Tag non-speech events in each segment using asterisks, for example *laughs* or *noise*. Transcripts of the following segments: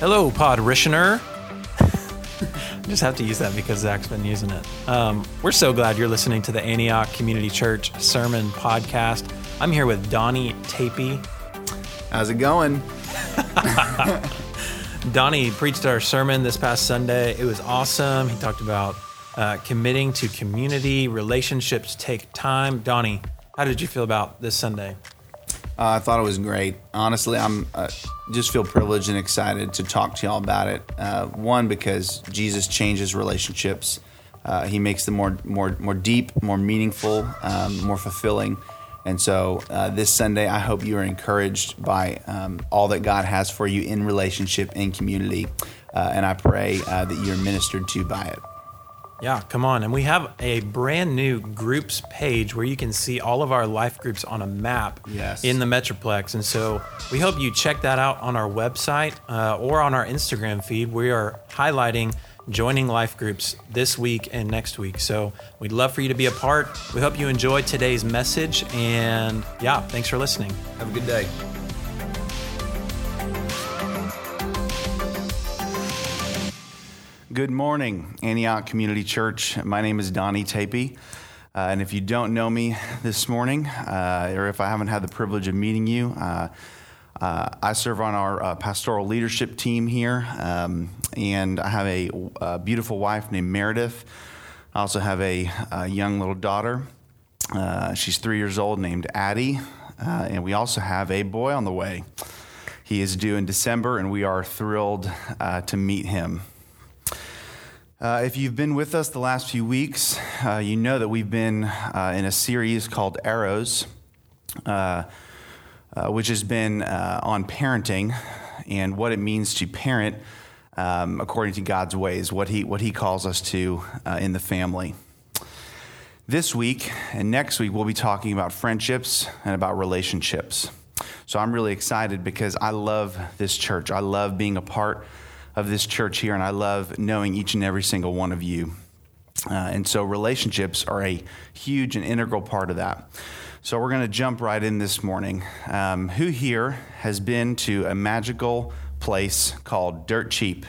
Hello, Podrissioner. *laughs* Just have to use that because Zach's been using it. Um, we're so glad you're listening to the Antioch Community Church Sermon Podcast. I'm here with Donnie Tapey. How's it going? *laughs* Donnie preached our sermon this past Sunday. It was awesome. He talked about uh, committing to community, relationships take time. Donnie, how did you feel about this Sunday? Uh, I thought it was great. Honestly, I'm uh, just feel privileged and excited to talk to y'all about it. Uh, one, because Jesus changes relationships. Uh, he makes them more, more, more deep, more meaningful, um, more fulfilling. And so uh, this Sunday, I hope you are encouraged by um, all that God has for you in relationship and community. Uh, and I pray that you're ministered to by it. Yeah, come on. And we have a brand new groups page where you can see all of our life groups on a map yes. in the Metroplex. And so we hope you check that out on our website uh, or on our Instagram feed. We are highlighting joining life groups this week and next week. So we'd love for you to be a part. We hope you enjoyed today's message. And yeah, thanks for listening. Have a good day. Good morning, Antioch Community Church. My name is Donnie Tapey. Uh, and if you don't know me this morning, uh, or if I haven't had the privilege of meeting you, uh, uh I serve on our uh, pastoral leadership team here. Um, and I have a, a, beautiful wife named Meredith. I also have a, a young little daughter. Uh, she's three years old, named Addie. and we also have a boy on the way. He is due in December, and we are thrilled to meet him. Uh, if you've been with us the last few weeks, uh, you know that we've been uh, in a series called Arrows, uh, uh, which has been uh, on parenting and what it means to parent um, according to God's ways, what He, what he calls us to in the family. This week and next week, we'll be talking about friendships and about relationships. So I'm really excited because I love this church. I love being a part of this church here, and I love knowing each and every single one of you. Uh, and so relationships are a huge and integral part of that. So we're going to jump right in this morning. Um, who here has been to a magical place called Dirt Cheap?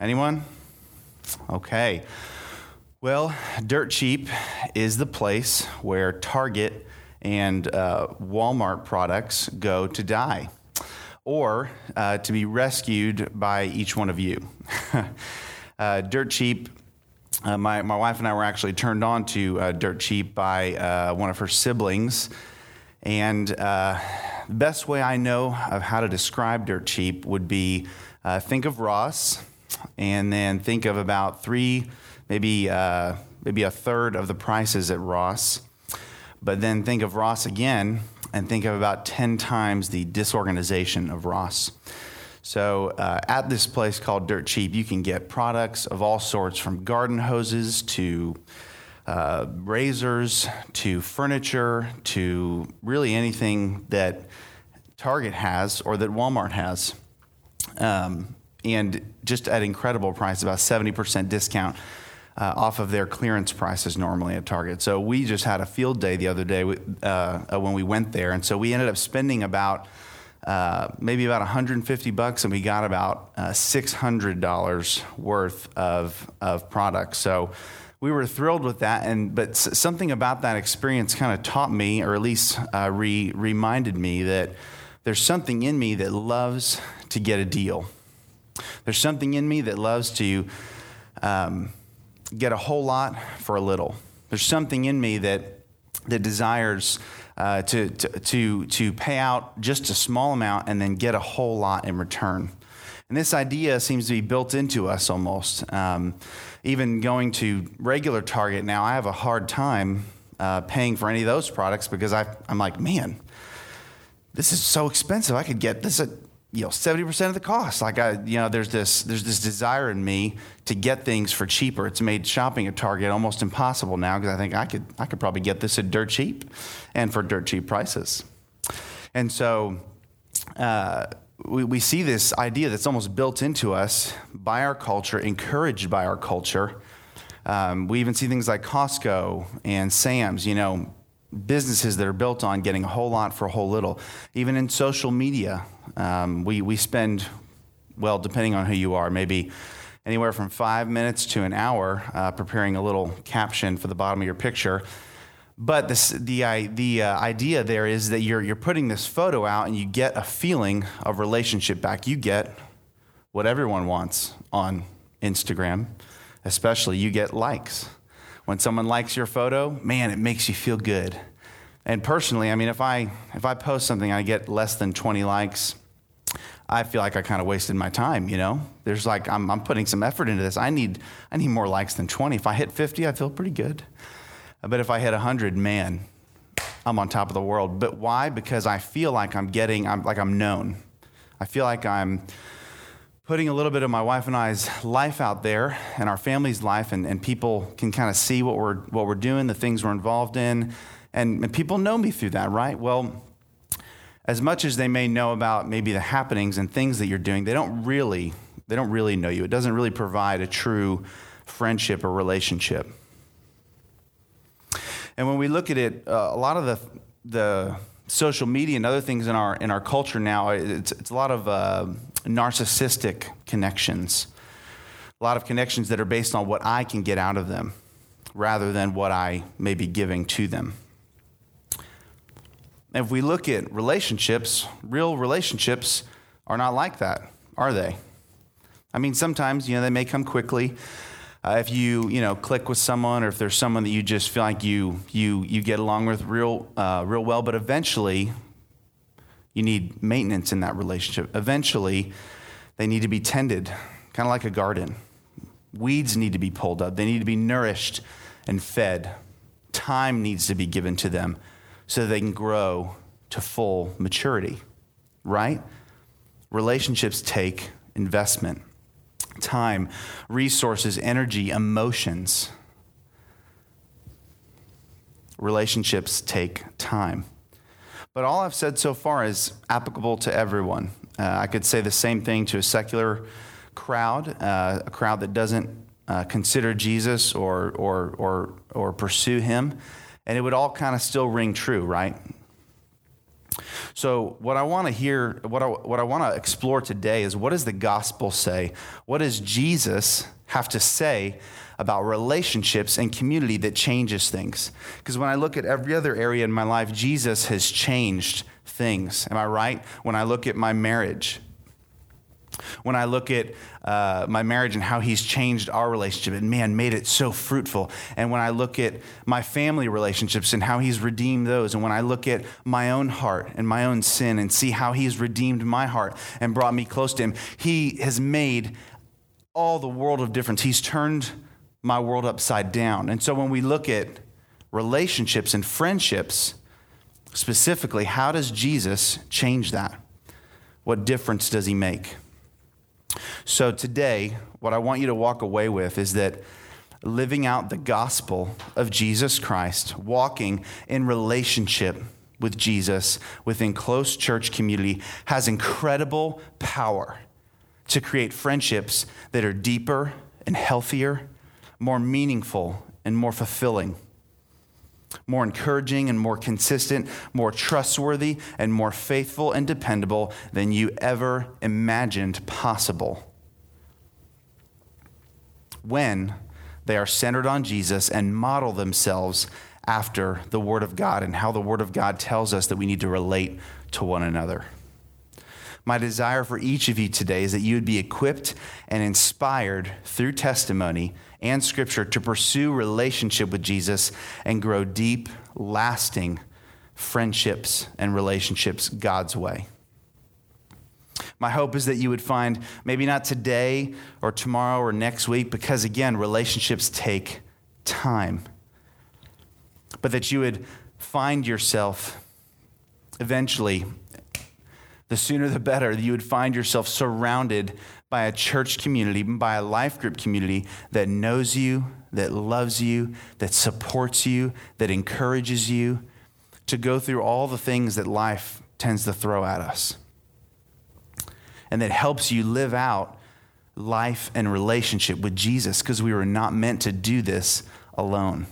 Anyone? Okay. Well, Dirt Cheap is the place where Target and uh, Walmart products go to die or uh, to be rescued by each one of you. *laughs* uh, Dirt Cheap, uh, my, my wife and I were actually turned on to uh, Dirt Cheap by uh, one of her siblings. And uh, the best way I know of how to describe Dirt Cheap would be think of Ross and then think of about three, maybe, maybe a third of the prices at Ross. But then think of Ross again and think of about 10 times the disorganization of Ross. So, uh, at this place called Dirt Cheap, you can get products of all sorts from garden hoses to uh, razors to furniture to really anything that Target has or that Walmart has. Um, and just at incredible price, about 70% discount uh, off of their clearance prices normally at Target. So we just had a field day the other day uh, uh, when we went there, and so we ended up spending about uh, maybe about 150 bucks, and we got about uh, $600 worth of of products. So we were thrilled with that, and but something about that experience kind of taught me, or at least uh, re- reminded me that there's something in me that loves to get a deal. There's something in me that loves to. Um, get a whole lot for a little. There's something in me that, that desires uh, to, to, to, to pay out just a small amount and then get a whole lot in return. And this idea seems to be built into us almost. Um, even going to regular Target now, I have a hard time uh, paying for any of those products because I, I'm like, man, this is so expensive. I could get this at you know 70% of the cost. Like i you know there's this there's this desire in me to get things for cheaper. It's made shopping at target almost impossible now because i think i could i could probably get this at dirt cheap and for dirt cheap prices. And so uh, we, we see this idea that's almost built into us by our culture encouraged by our culture. Um, we even see things like costco and sam's you know businesses that are built on getting a whole lot for a whole little. Even in social media, um, we, we spend well, depending on who you are, maybe anywhere from five minutes to an hour uh, preparing a little caption for the bottom of your picture. But this, the, the uh, idea there is that you're, you're putting this photo out and you get a feeling of relationship back. You get what everyone wants on Instagram, especially you get likes. When someone likes your photo, man, it makes you feel good. And personally, I mean, if I, if I post something I get less than 20 likes, I feel like I kind of wasted my time, you know? There's like, I'm, I'm putting some effort into this. I need, I need more likes than 20. If I hit 50, I feel pretty good. But if I hit 100, man, I'm on top of the world. But why? Because I feel like I'm getting, I'm, like I'm known. I feel like I'm putting a little bit of my wife and I's life out there and our family's life, and, and people can kind of see what we're, what we're doing, the things we're involved in. And, and people know me through that, right? Well, as much as they may know about maybe the happenings and things that you're doing, they don't really, they don't really know you. It doesn't really provide a true friendship or relationship. And when we look at it, uh, a lot of the, the social media and other things in our, in our culture now, it's, it's a lot of uh, narcissistic connections. A lot of connections that are based on what I can get out of them rather than what I may be giving to them. If we look at relationships, real relationships are not like that, are they? I mean, sometimes, you know, they may come quickly. Uh, if you you know click with someone, or if there's someone that you just feel like you you you get along with real uh, real well, but eventually you need maintenance in that relationship. Eventually, they need to be tended, kind of like a garden. Weeds need to be pulled up. They need to be nourished and fed. Time needs to be given to them so they can grow to full maturity. Right? Relationships take investment time, resources, energy, emotions. Relationships take time. But all I've said so far is applicable to everyone. Uh, I could say the same thing to a secular crowd, uh, a crowd that doesn't uh, consider Jesus or, or, or, or pursue him, and it would all kind of still ring true, right? So, what I want to hear, what I, what I want to explore today is what does the gospel say? What does Jesus have to say about relationships and community that changes things? Because when I look at every other area in my life, Jesus has changed things. Am I right? When I look at my marriage, when I look at uh, my marriage and how he's changed our relationship and man, made it so fruitful. And when I look at my family relationships and how he's redeemed those. And when I look at my own heart and my own sin and see how he's redeemed my heart and brought me close to him, he has made all the world of difference. He's turned my world upside down. And so when we look at relationships and friendships, specifically, how does Jesus change that? What difference does he make? So today, what I want you to walk away with is that living out the gospel of Jesus Christ, walking in relationship with Jesus within close church community has incredible power to create friendships that are deeper and healthier, more meaningful and more fulfilling more encouraging and more consistent, more trustworthy and more faithful and dependable than you ever imagined possible. When they are centered on Jesus and model themselves after the Word of God and how the Word of God tells us that we need to relate to one another. My desire for each of you today is that you would be equipped and inspired through testimony and scripture to pursue relationship with Jesus and grow deep, lasting friendships and relationships God's way. My hope is that you would find maybe not today or tomorrow or next week, because again, relationships take time, but that you would find yourself eventually, the sooner the better, that you would find yourself surrounded by a church community, by a life group community that knows you, that loves you, that supports you, that encourages you to go through all the things that life tends to throw at us. And that helps you live out life and relationship with Jesus because we were not meant to do this alone.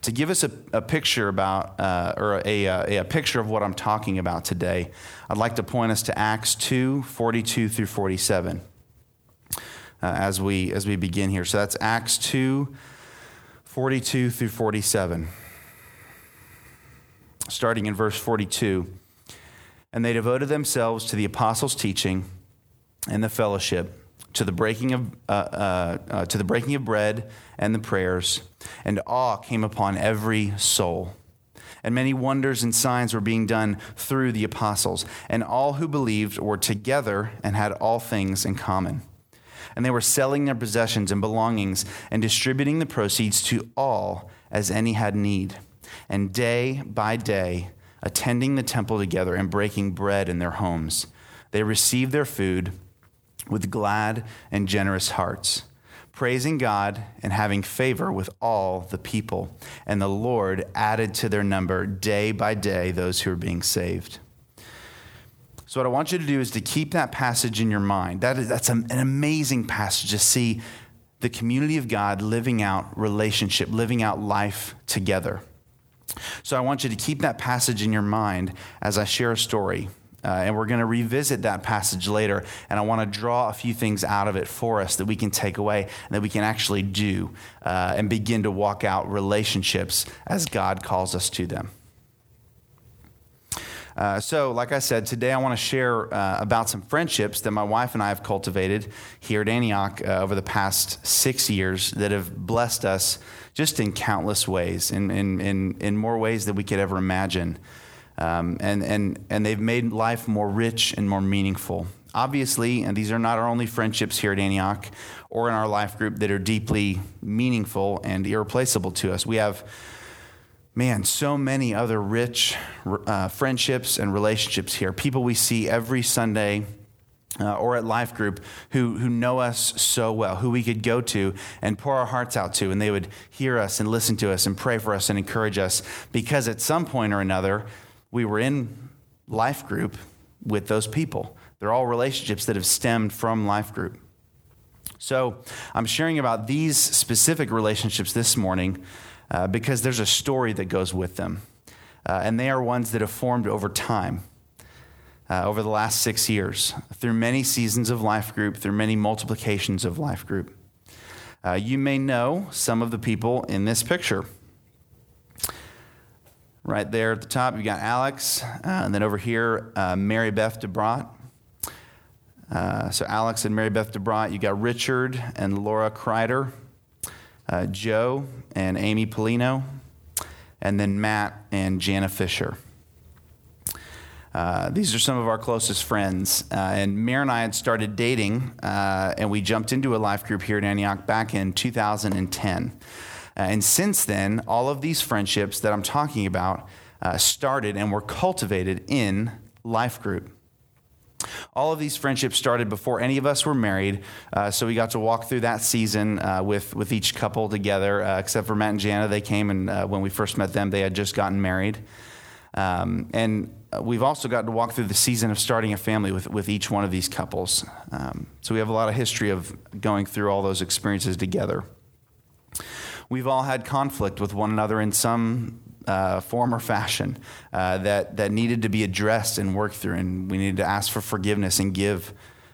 To give us a, a picture about, uh, or a, a, a, picture of what I'm talking about today, I'd like to point us to Acts 2 42 through 47 uh, as, we, as we begin here. So that's Acts 2 42 through 47. Starting in verse 42. And they devoted themselves to the apostles' teaching and the fellowship to the breaking of, uh, uh, uh, to the breaking of bread and the prayers, and awe came upon every soul. And many wonders and signs were being done through the apostles, and all who believed were together and had all things in common. And they were selling their possessions and belongings and distributing the proceeds to all as any had need. And day by day, attending the temple together and breaking bread in their homes, they received their food with glad and generous hearts, praising God and having favor with all the people. And the Lord added to their number day by day those who are being saved. So, what I want you to do is to keep that passage in your mind. That is, that's an amazing passage to see the community of God living out relationship, living out life together. So, I want you to keep that passage in your mind as I share a story uh, and we're going to revisit that passage later. And I want to draw a few things out of it for us that we can take away and that we can actually do uh, and begin to walk out relationships as God calls us to them. Uh, so, like I said, today I want to share uh, about some friendships that my wife and I have cultivated here at Antioch uh, over the past six years that have blessed us just in countless ways, in, in, in, in more ways than we could ever imagine. Um, and, and, and they've made life more rich and more meaningful. Obviously, and these are not our only friendships here at Antioch or in our life group that are deeply meaningful and irreplaceable to us. We have, man, so many other rich uh, friendships and relationships here. People we see every Sunday uh, or at Life Group who, who know us so well, who we could go to and pour our hearts out to, and they would hear us and listen to us and pray for us and encourage us because at some point or another, we were in life group with those people. They're all relationships that have stemmed from life group. So I'm sharing about these specific relationships this morning uh, because there's a story that goes with them. Uh, and they are ones that have formed over time, uh, over the last six years, through many seasons of life group, through many multiplications of life group. Uh, you may know some of the people in this picture. Right there at the top, you got Alex, uh, and then over here, uh, Mary Beth DeBrot. Uh, so Alex and Mary Beth DeBrot. You got Richard and Laura Kreider, uh, Joe and Amy Polino, and then Matt and Jana Fisher. Uh, these are some of our closest friends. Uh, and Mary and I had started dating, uh, and we jumped into a life group here at Antioch back in 2010. Uh, and since then, all of these friendships that I'm talking about uh, started and were cultivated in life group. All of these friendships started before any of us were married, uh, so we got to walk through that season uh, with, with each couple together, uh, except for Matt and Jana. They came, and uh, when we first met them, they had just gotten married. Um, and we've also got to walk through the season of starting a family with, with each one of these couples. Um, so we have a lot of history of going through all those experiences together we've all had conflict with one another in some uh, form or fashion uh, that, that needed to be addressed and worked through, and we needed to ask for forgiveness and give,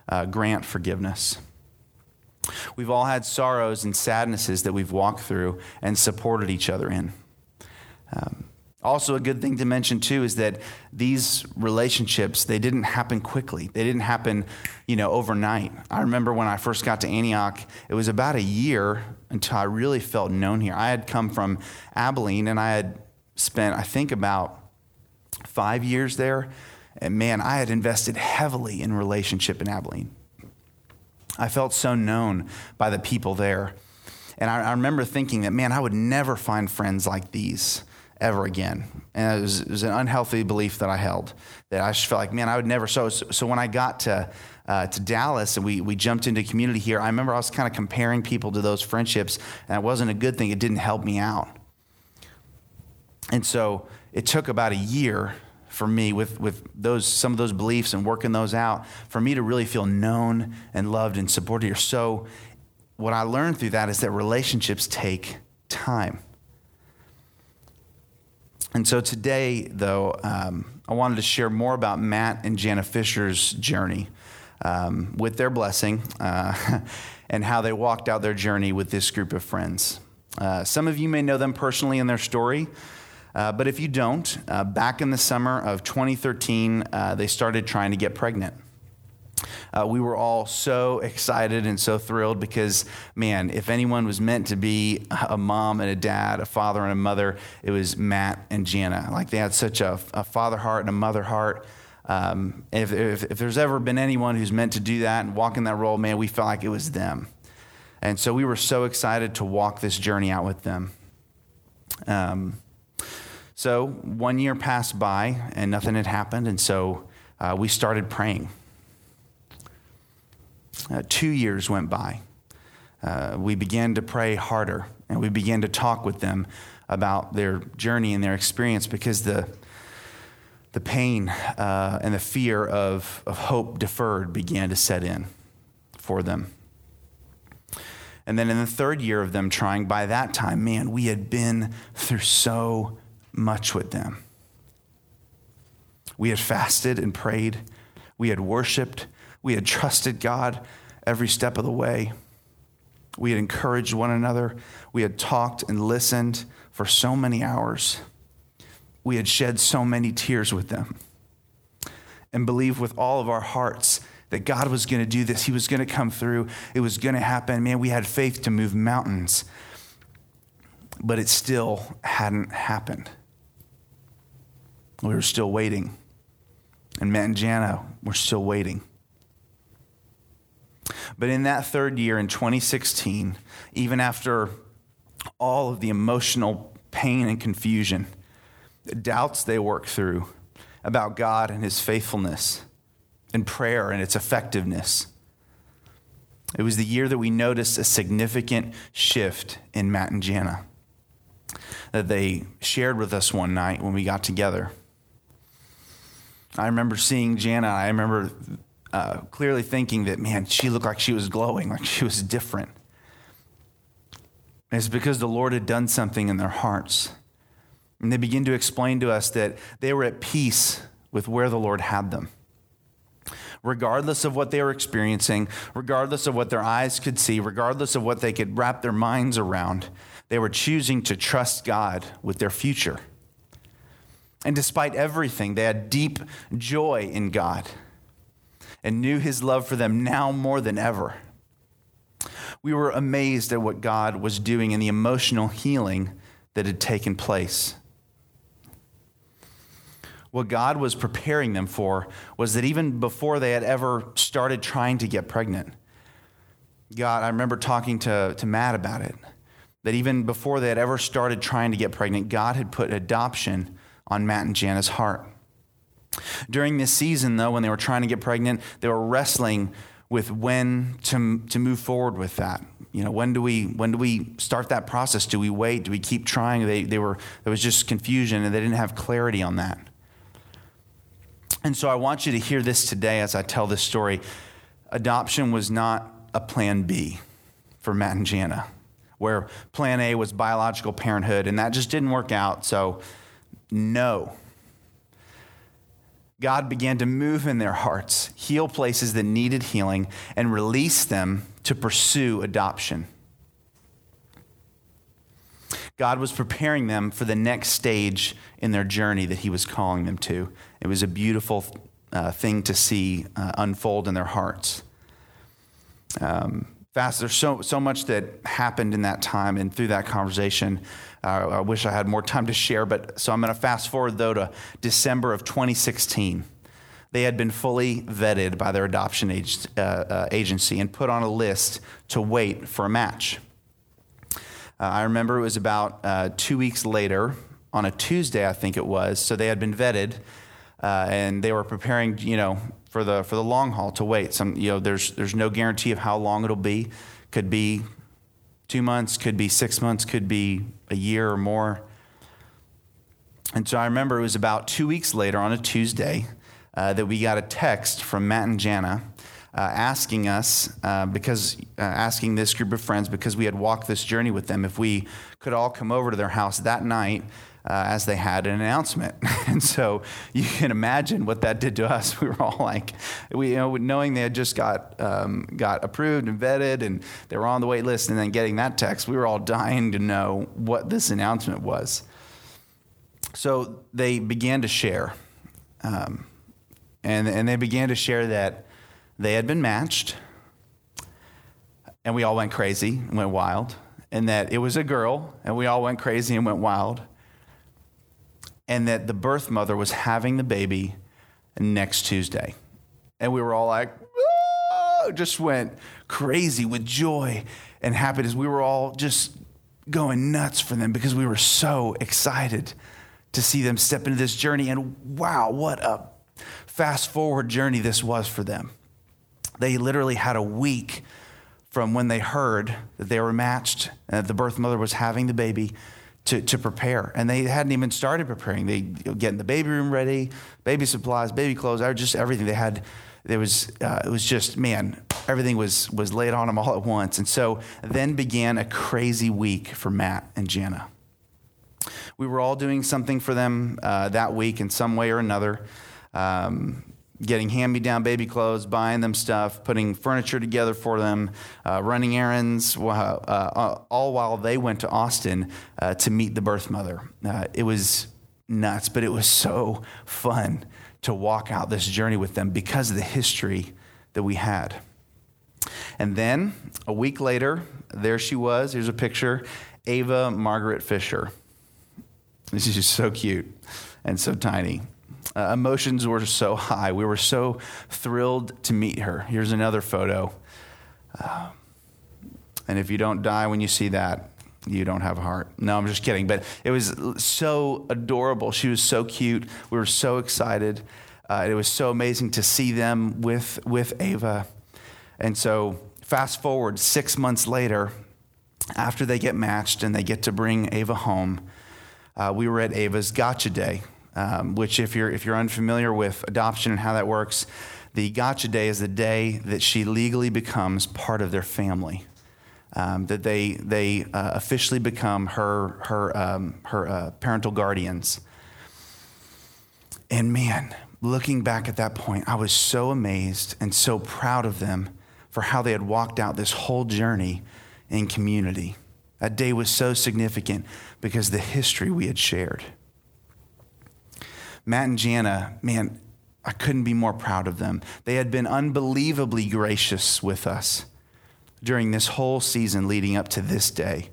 uh, grant forgiveness. We've all had sorrows and sadnesses that we've walked through and supported each other in. Um, also, a good thing to mention too is that these relationships they didn't happen quickly. They didn't happen, you know, overnight. I remember when I first got to Antioch, it was about a year until I really felt known here. I had come from Abilene and I had spent, I think, about five years there. And man, I had invested heavily in relationship in Abilene. I felt so known by the people there. And I, I remember thinking that, man, I would never find friends like these ever again. And it was, it was, an unhealthy belief that I held that I just felt like, man, I would never. So, so when I got to, uh, to Dallas and we, we jumped into community here, I remember I was kind of comparing people to those friendships, and it wasn't a good thing. It didn't help me out. And so it took about a year for me with, with those, some of those beliefs and working those out for me to really feel known and loved and supported here. So what I learned through that is that relationships take time. And so today, though, um, I wanted to share more about Matt and Jana Fisher's journey um, with their blessing uh, *laughs* and how they walked out their journey with this group of friends. Uh, some of you may know them personally in their story, uh, but if you don't, uh, back in the summer of 2013, uh, they started trying to get pregnant. Uh, we were all so excited and so thrilled because, man, if anyone was meant to be a mom and a dad, a father and a mother, it was Matt and Jana. Like they had such a, a father heart and a mother heart. Um, if, if, if there's ever been anyone who's meant to do that and walk in that role, man, we felt like it was them. And so we were so excited to walk this journey out with them. Um, so one year passed by and nothing had happened. And so uh, we started praying. Uh, two years went by. Uh, we began to pray harder and we began to talk with them about their journey and their experience because the, the pain uh, and the fear of, of hope deferred began to set in for them. And then in the third year of them trying, by that time, man, we had been through so much with them. We had fasted and prayed, we had worshiped, we had trusted God every step of the way. We had encouraged one another. We had talked and listened for so many hours. We had shed so many tears with them and believed with all of our hearts that God was going to do this. He was going to come through. It was going to happen. Man, we had faith to move mountains, but it still hadn't happened. We were still waiting. And Matt and Jana were still waiting. But in that third year, in 2016, even after all of the emotional pain and confusion, the doubts they worked through about God and his faithfulness, and prayer and its effectiveness, it was the year that we noticed a significant shift in Matt and Jana that they shared with us one night when we got together. I remember seeing Jana. I remember uh, clearly thinking that, man, she looked like she was glowing, like she was different. And it's because the Lord had done something in their hearts. And they begin to explain to us that they were at peace with where the Lord had them. Regardless of what they were experiencing, regardless of what their eyes could see, regardless of what they could wrap their minds around, they were choosing to trust God with their future. And despite everything, they had deep joy in God and knew his love for them now more than ever. We were amazed at what God was doing and the emotional healing that had taken place. What God was preparing them for was that even before they had ever started trying to get pregnant, God, I remember talking to, to Matt about it, that even before they had ever started trying to get pregnant, God had put adoption on Matt and Jana's heart. During this season, though, when they were trying to get pregnant, they were wrestling with when to, to move forward with that. You know, when do we when do we start that process? Do we wait? Do we keep trying? They, they were there was just confusion and they didn't have clarity on that. And so I want you to hear this today as I tell this story. Adoption was not a plan B for Matt and Jana, where plan A was biological parenthood, and that just didn't work out. So, no. God began to move in their hearts, heal places that needed healing, and release them to pursue adoption. God was preparing them for the next stage in their journey that He was calling them to. It was a beautiful uh, thing to see uh, unfold in their hearts. Um, fast, there's so, so much that happened in that time and through that conversation. I wish I had more time to share, but so I'm going to fast forward though to December of 2016. They had been fully vetted by their adoption age, uh, uh, agency and put on a list to wait for a match. Uh, I remember it was about uh, two weeks later, on a Tuesday, I think it was. So they had been vetted, uh, and they were preparing, you know, for the for the long haul to wait. Some, you know, there's there's no guarantee of how long it'll be. Could be two months, could be six months, could be a year or more. And so I remember it was about two weeks later on a Tuesday uh, that we got a text from Matt and Jana. Uh, asking us uh, because uh, asking this group of friends because we had walked this journey with them if we could all come over to their house that night uh, as they had an announcement. *laughs* and so you can imagine what that did to us. *laughs* We were all like, we, you know, knowing they had just got, um, got approved and vetted and they were on the wait list and then getting that text, we were all dying to know what this announcement was. So they began to share. Um, and, and they began to share that they had been matched. And we all went crazy and went wild. And that it was a girl, and we all went crazy and went wild and that the birth mother was having the baby next Tuesday. And we were all like, just went crazy with joy and happiness. We were all just going nuts for them because we were so excited to see them step into this journey. And wow, what a fast forward journey this was for them. They literally had a week from when they heard that they were matched and that the birth mother was having the baby to, to prepare. And they hadn't even started preparing. They getting the baby room ready, baby supplies, baby clothes, just everything. They had, there was, uh, it was just, man, everything was, was laid on them all at once. And so then began a crazy week for Matt and Jana. We were all doing something for them uh, that week in some way or another. Um, getting hand me down baby clothes, buying them stuff, putting furniture together for them, uh, running errands, uh, uh, all while they went to Austin uh, to meet the birth mother. Uh, it was nuts, but it was so fun to walk out this journey with them because of the history that we had. And then a week later, there she was. Here's a picture Ava Margaret Fisher. This is just so cute and so tiny. Uh, emotions were so *laughs* high. We were so thrilled to meet her. Here's another photo. Uh, and if you don't die when you see that, you don't have a heart. No, I'm just kidding. But it was so adorable. She was so cute. We were so excited. Uh, it was so amazing to see them with, with Ava. And so, fast forward six months later, after they get matched and they get to bring Ava home, uh, we were at Ava's gotcha day um, which, if you're, if you're unfamiliar with adoption and how that works, the gotcha day is the day that she legally becomes part of their family. Um, that they, they uh, officially become her, her, um, her uh, parental guardians. And man, looking back at that point, I was so amazed and so proud of them for how they had walked out this whole journey in community. That day was so significant because the history we had shared. Matt and Jana, man, I couldn't be more proud of them. They had been unbelievably gracious with us during this whole season leading up to this day.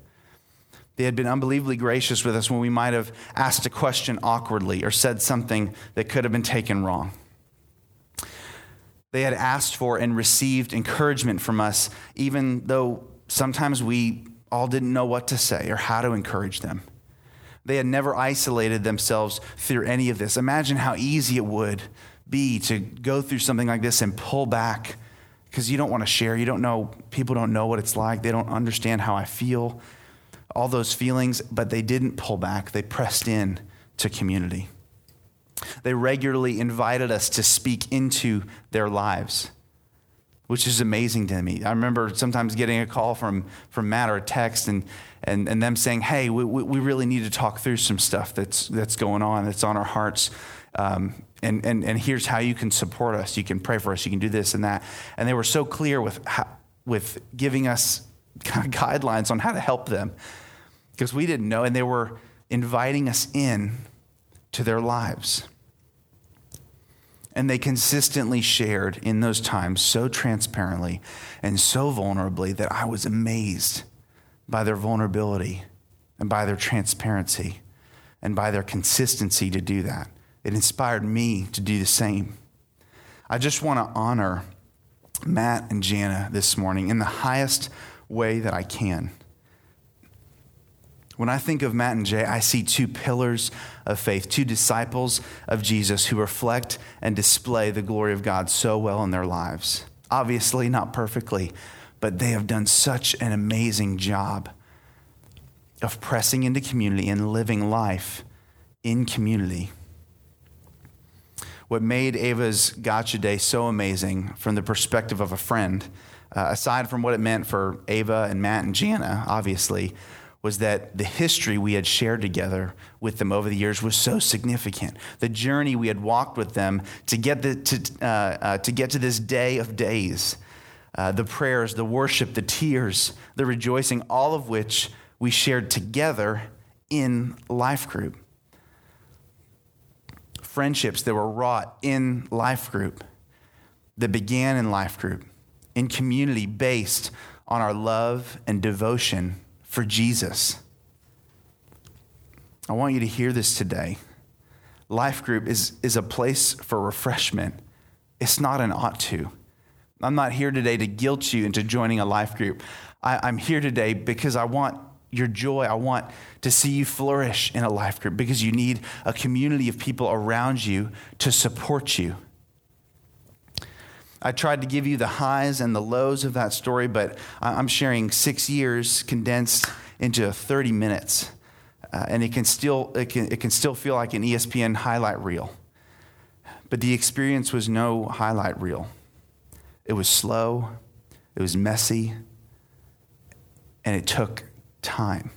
They had been unbelievably gracious with us when we might have asked a question awkwardly or said something that could have been taken wrong. They had asked for and received encouragement from us, even though sometimes we all didn't know what to say or how to encourage them. They had never isolated themselves through any of this. Imagine how easy it would be to go through something like this and pull back because you don't want to share. You don't know, people don't know what it's like. They don't understand how I feel, all those feelings, but they didn't pull back. They pressed in to community. They regularly invited us to speak into their lives which is amazing to me. I remember sometimes getting a call from, from Matt or a text and, and, and them saying, hey, we, we really need to talk through some stuff that's, that's going on, that's on our hearts. Um, and, and, and here's how you can support us. You can pray for us. You can do this and that. And they were so clear with, how, with giving us kind of *laughs* guidelines on how to help them because we didn't know. And they were inviting us in to their lives. And they consistently shared in those times so transparently and so vulnerably that I was amazed by their vulnerability and by their transparency and by their consistency to do that. It inspired me to do the same. I just want to honor Matt and Jana this morning in the highest way that I can. When I think of Matt and Jay, I see two pillars of faith, two disciples of Jesus who reflect and display the glory of God so well in their lives. Obviously, not perfectly, but they have done such an amazing job of pressing into community and living life in community. What made Ava's Gotcha Day so amazing from the perspective of a friend, uh, aside from what it meant for Ava and Matt and Jana, obviously, was that the history we had shared together with them over the years was so significant. The journey we had walked with them to get, the, to, uh, uh, to, get to this day of days, uh, the prayers, the worship, the tears, the rejoicing, all of which we shared together in life group. Friendships that were wrought in life group, that began in life group, in community based on our love and devotion for Jesus. I want you to hear this today. Life group is, is a place for refreshment. It's not an ought to. I'm not here today to guilt you into joining a life group. I, I'm here today because I want your joy. I want to see you flourish in a life group because you need a community of people around you to support you. I tried to give you the highs and the lows of that story, but I'm sharing six years condensed into 30 minutes. Uh, and it can, still, it, can, it can still feel like an ESPN highlight reel. But the experience was no highlight reel. It was slow, it was messy, and it took time.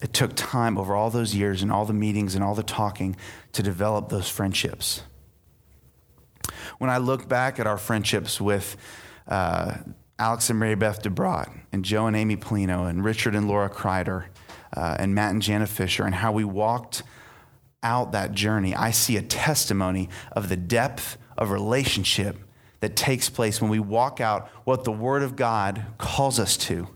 It took time over all those years and all the meetings and all the talking to develop those friendships. When I look back at our friendships with uh, Alex and Mary Beth DeBrot, and Joe and Amy Polino, and Richard and Laura Kreider, uh, and Matt and Jana Fisher, and how we walked out that journey, I see a testimony of the depth of relationship that takes place when we walk out what the Word of God calls us to.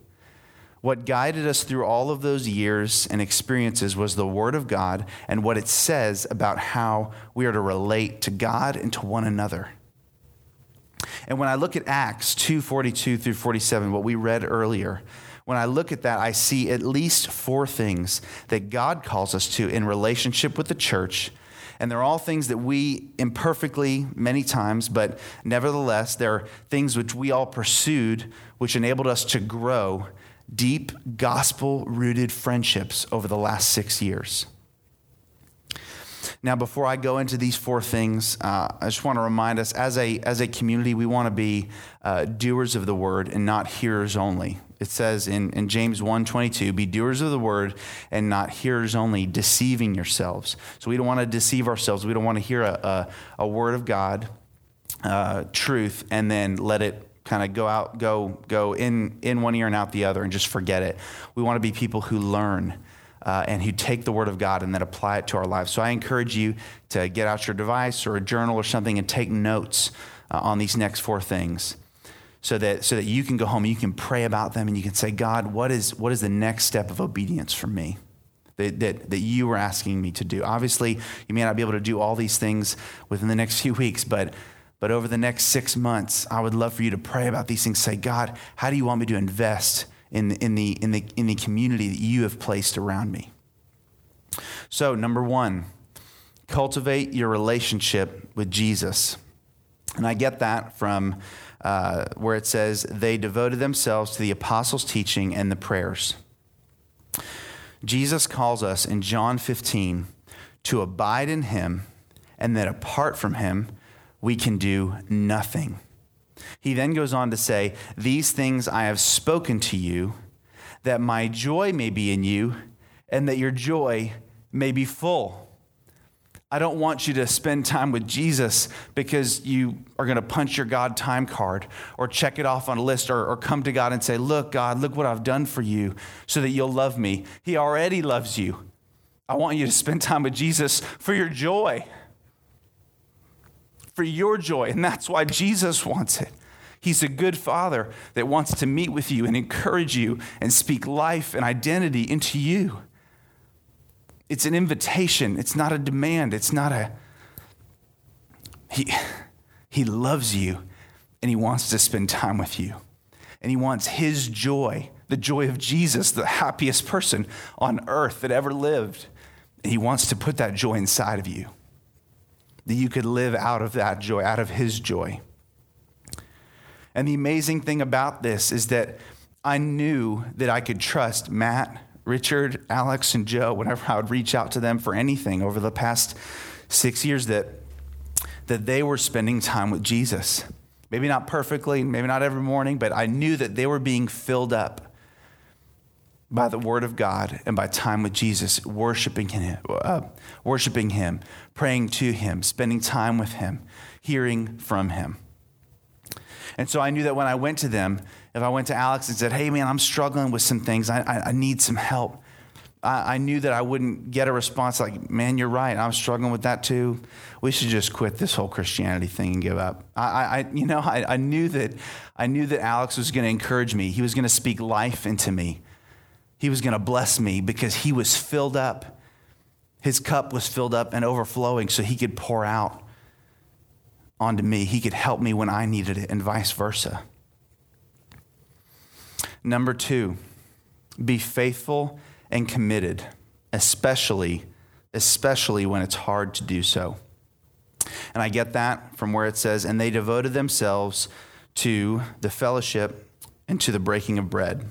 What guided us through all of those years and experiences was the Word of God and what it says about how we are to relate to God and to one another. And when I look at Acts 2:42 through 47, what we read earlier, when I look at that, I see at least four things that God calls us to in relationship with the church. And they're all things that we imperfectly, many times, but nevertheless, they're things which we all pursued, which enabled us to grow deep gospel rooted friendships over the last six years. Now, before I go into these four things, uh, I just want to remind us as a, as a community, we want to be uh, doers of the word and not hearers only. It says in, in James 1.22, be doers of the word and not hearers only, deceiving yourselves. So we don't want to deceive ourselves. We don't want to hear a, a, a word of God, uh, truth, and then let it kind of go out, go, go in, in one ear and out the other and just forget it. We want to be people who learn uh, and who take the Word of God and then apply it to our lives. So I encourage you to get out your device or a journal or something and take notes uh, on these next four things. So that, so that you can go home, and you can pray about them, and you can say, God, what is, what is the next step of obedience for me? That, that, that you were asking me to do. Obviously, you may not be able to do all these things within the next few weeks, but but over the next six months, I would love for you to pray about these things. Say, God, how do you want me to invest in, in, the, in, the, in the community that you have placed around me? So, number one, cultivate your relationship with Jesus. And I get that from uh, where it says, they devoted themselves to the apostles' teaching and the prayers. Jesus calls us in John 15 to abide in him, and that apart from him, we can do nothing. He then goes on to say, These things I have spoken to you, that my joy may be in you, and that your joy may be full. I don't want you to spend time with Jesus because you are going to punch your God time card or check it off on a list or, or, come to God and say, Look, God, look what I've done for you so that you'll love me. He already loves you. I want you to spend time with Jesus for your joy for your joy. And that's why Jesus wants it. He's a good father that wants to meet with you and encourage you and speak life and identity into you. It's an invitation, it's not a demand, it's not a. He, he loves you and he wants to spend time with you. And he wants his joy, the joy of Jesus, the happiest person on earth that ever lived. And he wants to put that joy inside of you that you could live out of that joy, out of His joy. And the amazing thing about this is that I knew that I could trust Matt, Richard, Alex, and Joe whenever I would reach out to them for anything over the past six years that, that they were spending time with Jesus. Maybe not perfectly, maybe not every morning, but I knew that they were being filled up. By the word of God and by time with Jesus, worshiping him, uh, worshiping him, praying to him, spending time with him, hearing from him. And so I knew that when I went to them, if I went to Alex and said, hey, man, I'm struggling with some things, I, I, I need some help, I, I, knew that I wouldn't get a response like, man, you're right, I'm struggling with that too. We should just quit this whole Christianity thing and give up. I, I you know, I, I knew that I knew that Alex was going to encourage me. He was going to speak life into me. He was going to bless me because he was filled up. His cup was filled up and overflowing so he could pour out onto me. He could help me when I needed it, and vice versa. Number two, be faithful and committed, especially, especially when it's hard to do so. And I get that from where it says, and they devoted themselves to the fellowship and to the breaking of bread.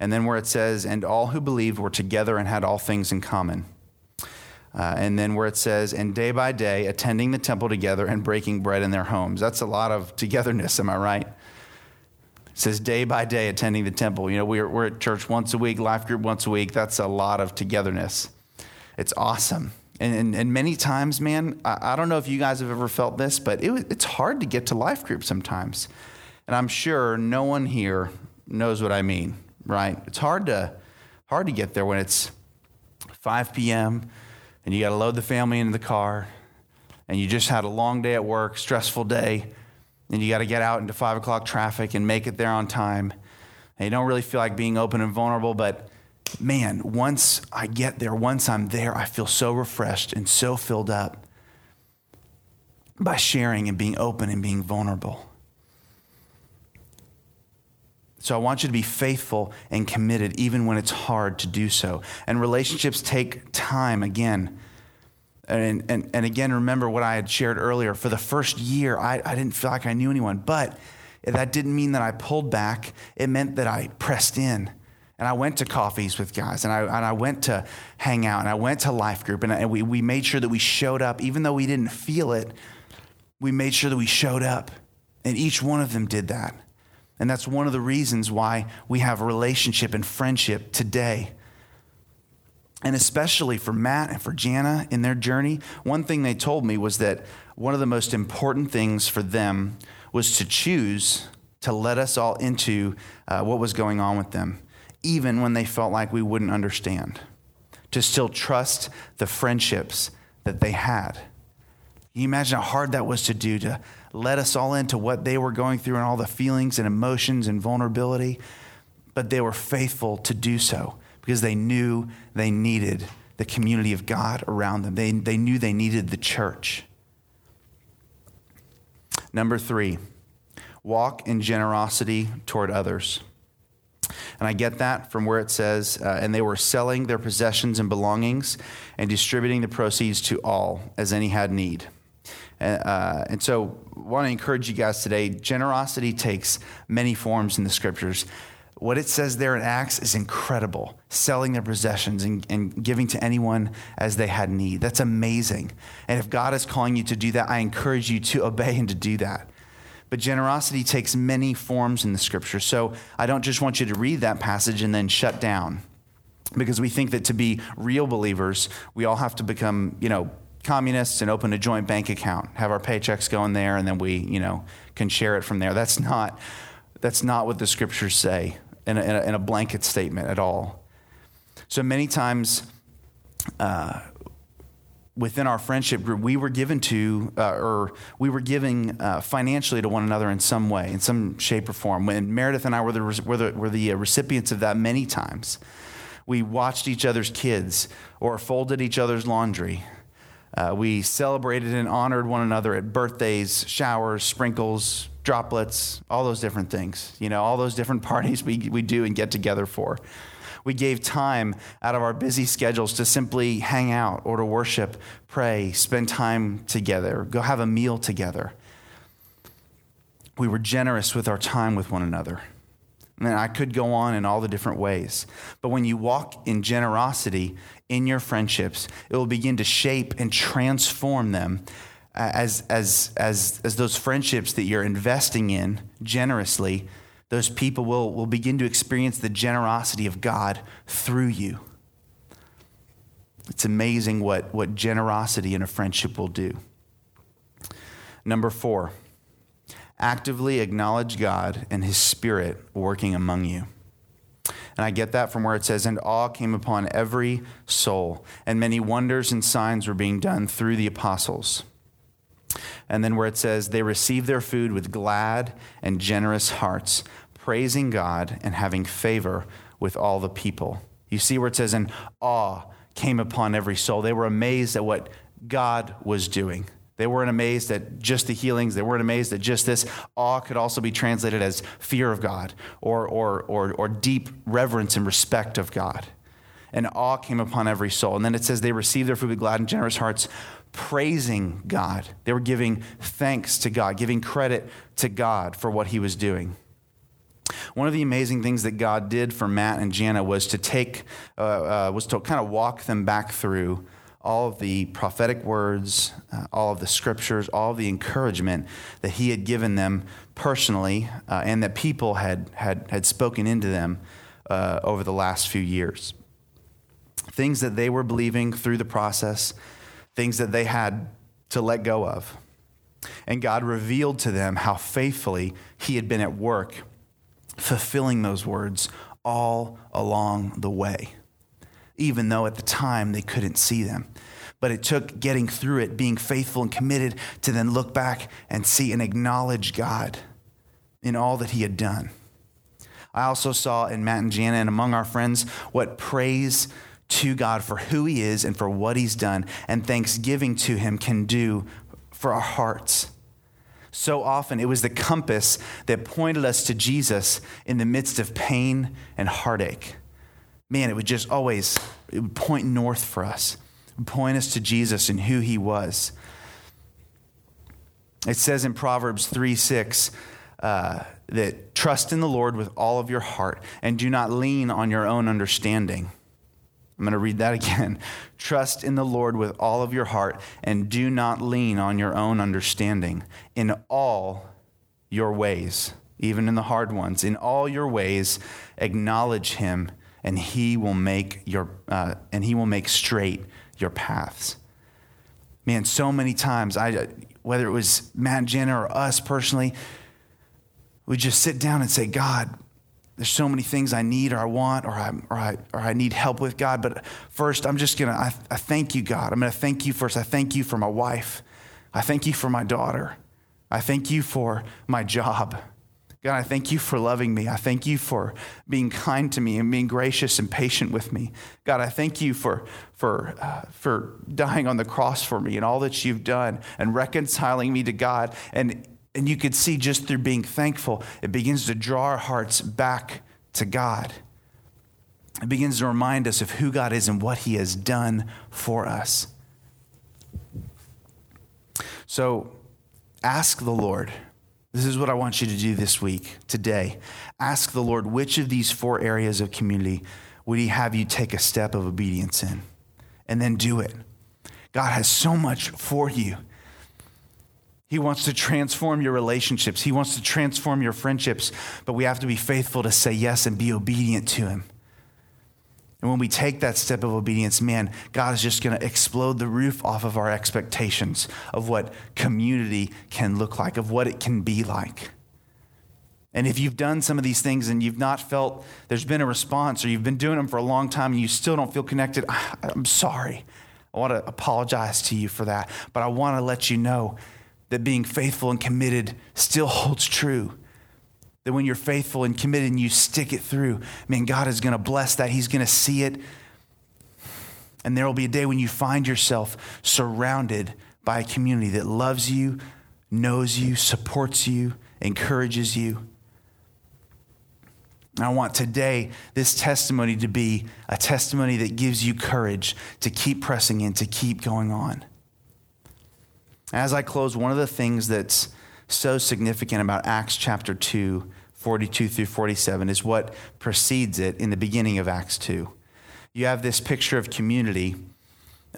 And then where it says, and all who believed were together and had all things in common. Uh, and then where it says, and day by day, attending the temple together and breaking bread in their homes. That's a lot of togetherness, am I right? It says day by day attending the temple. You know, we're, we're at church once a week, life group once a week. That's a lot of togetherness. It's awesome. And, and, and many times, man, I, I, don't know if you guys have ever felt this, but it, it's hard to get to life group sometimes. And I'm sure no one here knows what I mean right? It's hard to hard to get there when it's 5 p.m. and you got to load the family into the car, and you just had a long day at work, stressful day, and you got to get out into five o'clock traffic and make it there on time. And you don't really feel like being open and vulnerable, but man, once I get there, once I'm there, I feel so refreshed and so filled up by sharing and being open and being vulnerable. So I want you to be faithful and committed even when it's hard to do so. And relationships take time again. And, and, and again, remember what I had shared earlier. For the first year, I, I didn't feel like I knew anyone, but that didn't mean that I pulled back. It meant that I pressed in. And I went to coffees with guys, and I, and I went to hang out, and I went to life group, and, and we, we made sure that we showed up. Even though we didn't feel it, we made sure that we showed up. And each one of them did that. And that's one of the reasons why we have relationship and friendship today. And especially for Matt and for Jana in their journey, one thing they told me was that one of the most important things for them was to choose to let us all into uh, what was going on with them, even when they felt like we wouldn't understand, to still trust the friendships that they had. Can you imagine how hard that was to do to let us all into what they were going through and all the feelings and emotions and vulnerability, but they were faithful to do so because they knew they needed the community of God around them. They, they knew they needed the church. Number three, walk in generosity toward others. And I get that from where it says, uh, and they were selling their possessions and belongings and distributing the proceeds to all as any had need. Uh, and so, want to encourage you guys today. Generosity takes many forms in the scriptures. What it says there in Acts is incredible selling their possessions and, and giving to anyone as they had need. That's amazing. And if God is calling you to do that, I encourage you to obey and to do that. But generosity takes many forms in the scripture. So I don't just want you to read that passage and then shut down because we think that to be real believers, we all have to become, you know, communists and open a joint bank account, have our paychecks go in there, and then we, you know, can share it from there. That's not, that's not what the scriptures say in a, in a, in a blanket statement at all. So many times, uh, within our friendship group, we were given to, uh, or we were giving uh, financially to one another in some way, in some shape or form. When Meredith and I were the, were the, were the uh, recipients of that many times. We watched each other's kids or folded each other's laundry uh, we celebrated and honored one another at birthdays, showers, sprinkles, droplets, all those different things. You know, all those different *laughs* parties we, we do and get together for. We gave time out of our busy schedules to simply hang out or to worship, pray, spend time together, go have a meal together. We were generous with our time with one another. And I could go on in all the different ways. But when you walk in generosity in your friendships, it will begin to shape and transform them as, as, as, as those friendships that you're investing in generously Those people will, will begin to experience the generosity of God through you. It's amazing what, what generosity in a friendship will do. Number four, actively acknowledge God and His Spirit working among you. And I get that from where it says, And awe came upon every soul, and many wonders and signs were being done through the apostles. And then where it says, They received their food with glad and generous hearts, praising God and having favor with all the people. You see where it says, And awe came upon every soul. They were amazed at what God was doing. They weren't amazed at just the healings. They weren't amazed at just this. Awe could also be translated as fear of God or, or, or, or deep reverence and respect of God. And awe came upon every soul. And then it says they received their food with glad and generous hearts, praising God. They were giving thanks to God, giving credit to God for what he was doing. One of the amazing things that God did for Matt and Jana was to take, uh, uh, was to kind of walk them back through all of the prophetic words, uh, all of the scriptures, all of the encouragement that he had given them personally uh, and that people had, had, had spoken into them uh, over the last few years. Things that they were believing through the process, things that they had to let go of. And God revealed to them how faithfully he had been at work fulfilling those words all along the way even though at the time they couldn't see them. But it took getting through it, being faithful and committed to then look back and see and acknowledge God in all that He had done. I also saw in Matt and Jana and among our friends what praise to God for who He is and for what He's done, and thanksgiving to Him can do for our hearts. So often it was the compass that pointed us to Jesus in the midst of pain and heartache man, it would just always it would point north for us, point us to Jesus and who he was. It says in Proverbs 3 6 uh, that trust in the Lord with all of your heart and do not lean on your own understanding. I'm going to read that *laughs* again. Trust in the Lord with all of your heart and do not lean on your own understanding. In all your ways, even in the hard ones, in all your ways, acknowledge him and he will make your uh, and he will make straight your paths. Man so many times i whether it was matt jana or us personally we just sit down and say god there's so many things i need or i want or i or i, or I need help with god but first i'm just gonna I, I thank you god. I'm gonna thank you first. I thank you for my wife. I thank you for my daughter. I thank you for my job God, I thank you for loving me. I thank you for being kind to me and being gracious and patient with me. God, I thank you for, for, uh, for dying on the cross for me and all that you've done and reconciling me to God. And, and you could see just through being thankful, it begins to draw our hearts back to God. It begins to remind us of who God is and what he has done for us. So ask the Lord this is what I want you to do this week, today. Ask the Lord which of these four areas of community would He have you take a step of obedience in? And then do it. God has so much for you. He wants to transform your relationships, He wants to transform your friendships, but we have to be faithful to say yes and be obedient to Him. And when we take that step of obedience, man, God is just going to explode the roof off of our expectations of what community can look like, of what it can be like. And if you've done some of these things and you've not felt there's been a response, or you've been doing them for a long time and you still don't feel connected, I'm sorry. I want to apologize to you for that. But I want to let you know that being faithful and committed still holds true that when you're faithful and committed and you stick it through, man, God is going to bless that. He's going to see it. And there will be a day when you find yourself surrounded by a community that loves you, knows you, supports you, encourages you. I want today this testimony to be a testimony that gives you courage to keep pressing in, to keep going on. As I close, one of the things that's so significant about Acts chapter 2, 42 through 47, is what precedes it in the beginning of Acts 2. You have this picture of community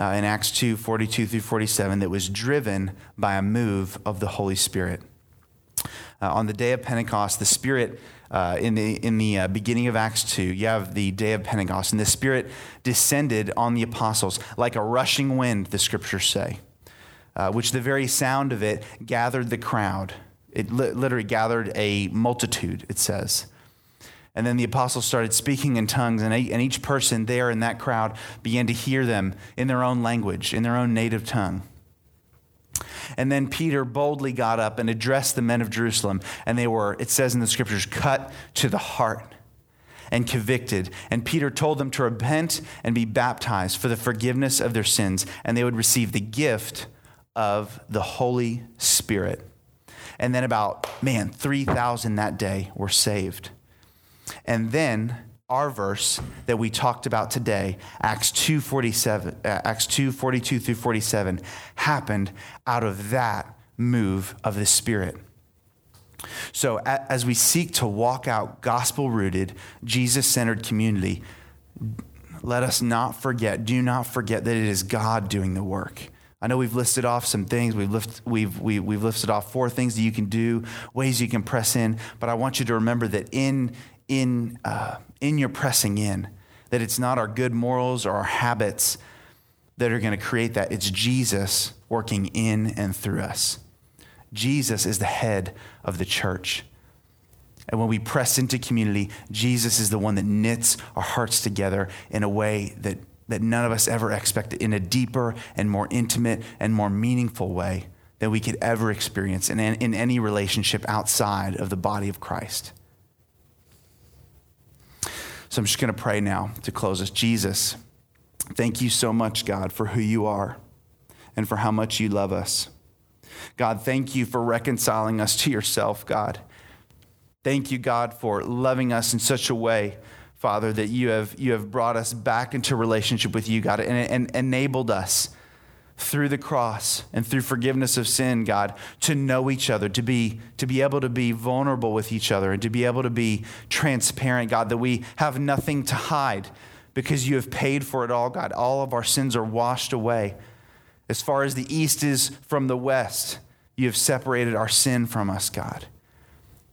uh, in Acts 2, 42 through 47, that was driven by a move of the Holy Spirit. Uh, on the day of Pentecost, the Spirit, uh, in the, in the uh, beginning of Acts 2, you have the day of Pentecost, and the Spirit descended on the apostles like a rushing wind, the scriptures say, uh, which the very sound of it gathered the crowd. It li- literally gathered a multitude, it says. And then the apostles started speaking in tongues, and each person there in that crowd began to hear them in their own language, in their own native tongue. And then Peter boldly got up and addressed the men of Jerusalem, and they were, it says in the scriptures, cut to the heart and convicted. And Peter told them to repent and be baptized for the forgiveness of their sins, and they would receive the gift of the Holy Spirit. And then about, man, 3,000 that day were saved. And then our verse that we talked about today, Acts 2:47, uh, Acts 2:42 through 47, happened out of that move of the Spirit. So as we seek to walk out gospel-rooted, Jesus-centered community, let us not forget, do not forget that it is God doing the work. I know we've listed off some things. We've, lift, we've, we, we have listed off four things that you can do, ways you can press in. But I want you to remember that in, in, uh, in your pressing in, that it's not our good morals or our habits that are going to create that. It's Jesus working in and through us. Jesus is the head of the church. And when we press into community, Jesus is the one that knits our hearts together in a way that, that none of us ever expected, in a deeper and more intimate and more meaningful way than we could ever experience in, in any relationship outside of the body of Christ. So I'm just going to pray now to close us. Jesus, thank you so much, God, for who you are and for how much you love us. God, thank you for reconciling us to yourself, God. Thank you, God, for loving us in such a way, Father, that you have, you have brought us back into relationship with you, God, and, and enabled us through the cross and through forgiveness of sin, God, to know each other, to be, to be able to be vulnerable with each other, and to be able to be transparent, God, that we have nothing to hide because you have paid for it all, God. All of our sins are washed away. As far as the east is from the west, you have separated our sin from us, God.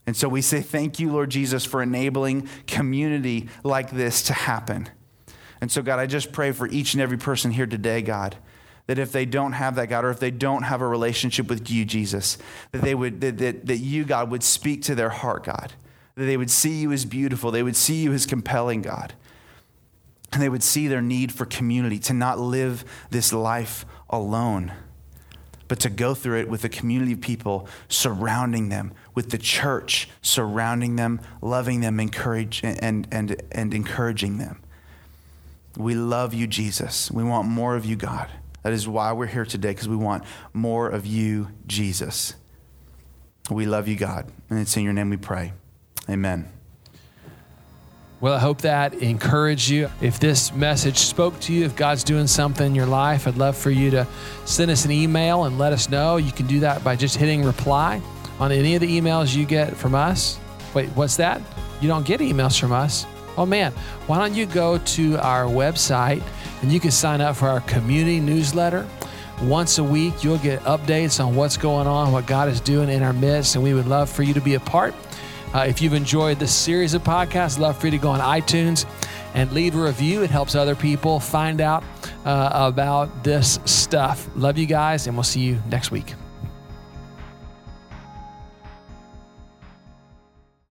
And so we say, Thank you, Lord Jesus, for enabling community like this to happen. And so, God, I just pray for each and every person here today, God that if they don't have that, God, or if they don't have a relationship with you, Jesus, that they would that, that, that you, God, would speak to their heart, God. That they would see you as beautiful, they would see you as compelling, God. And they would see their need for community, to not live this life alone, but to go through it with a community of people surrounding them, with the church surrounding them, loving them, encourage, and, and, and encouraging them. We love you, Jesus. We want more of you, God. That is why we're here today, because we want more of you, Jesus. We love you, God. And it's in your name we pray. Amen. Well, I hope that encouraged you. If this message spoke to you, if God's doing something in your life, I'd love for you to send us an email and let us know. You can do that by just hitting reply on any of the emails you get from us. Wait, what's that? You don't get emails from us? Oh man, why don't you go to our website? and you can sign up for our community newsletter. Once a week, you'll get updates on what's going on, what God is doing in our midst, and we would love for you to be a part. Uh, if you've enjoyed this series of podcasts, love for you to go on iTunes and leave a review. It helps other people find out uh, about this stuff. Love you guys, and we'll see you next week.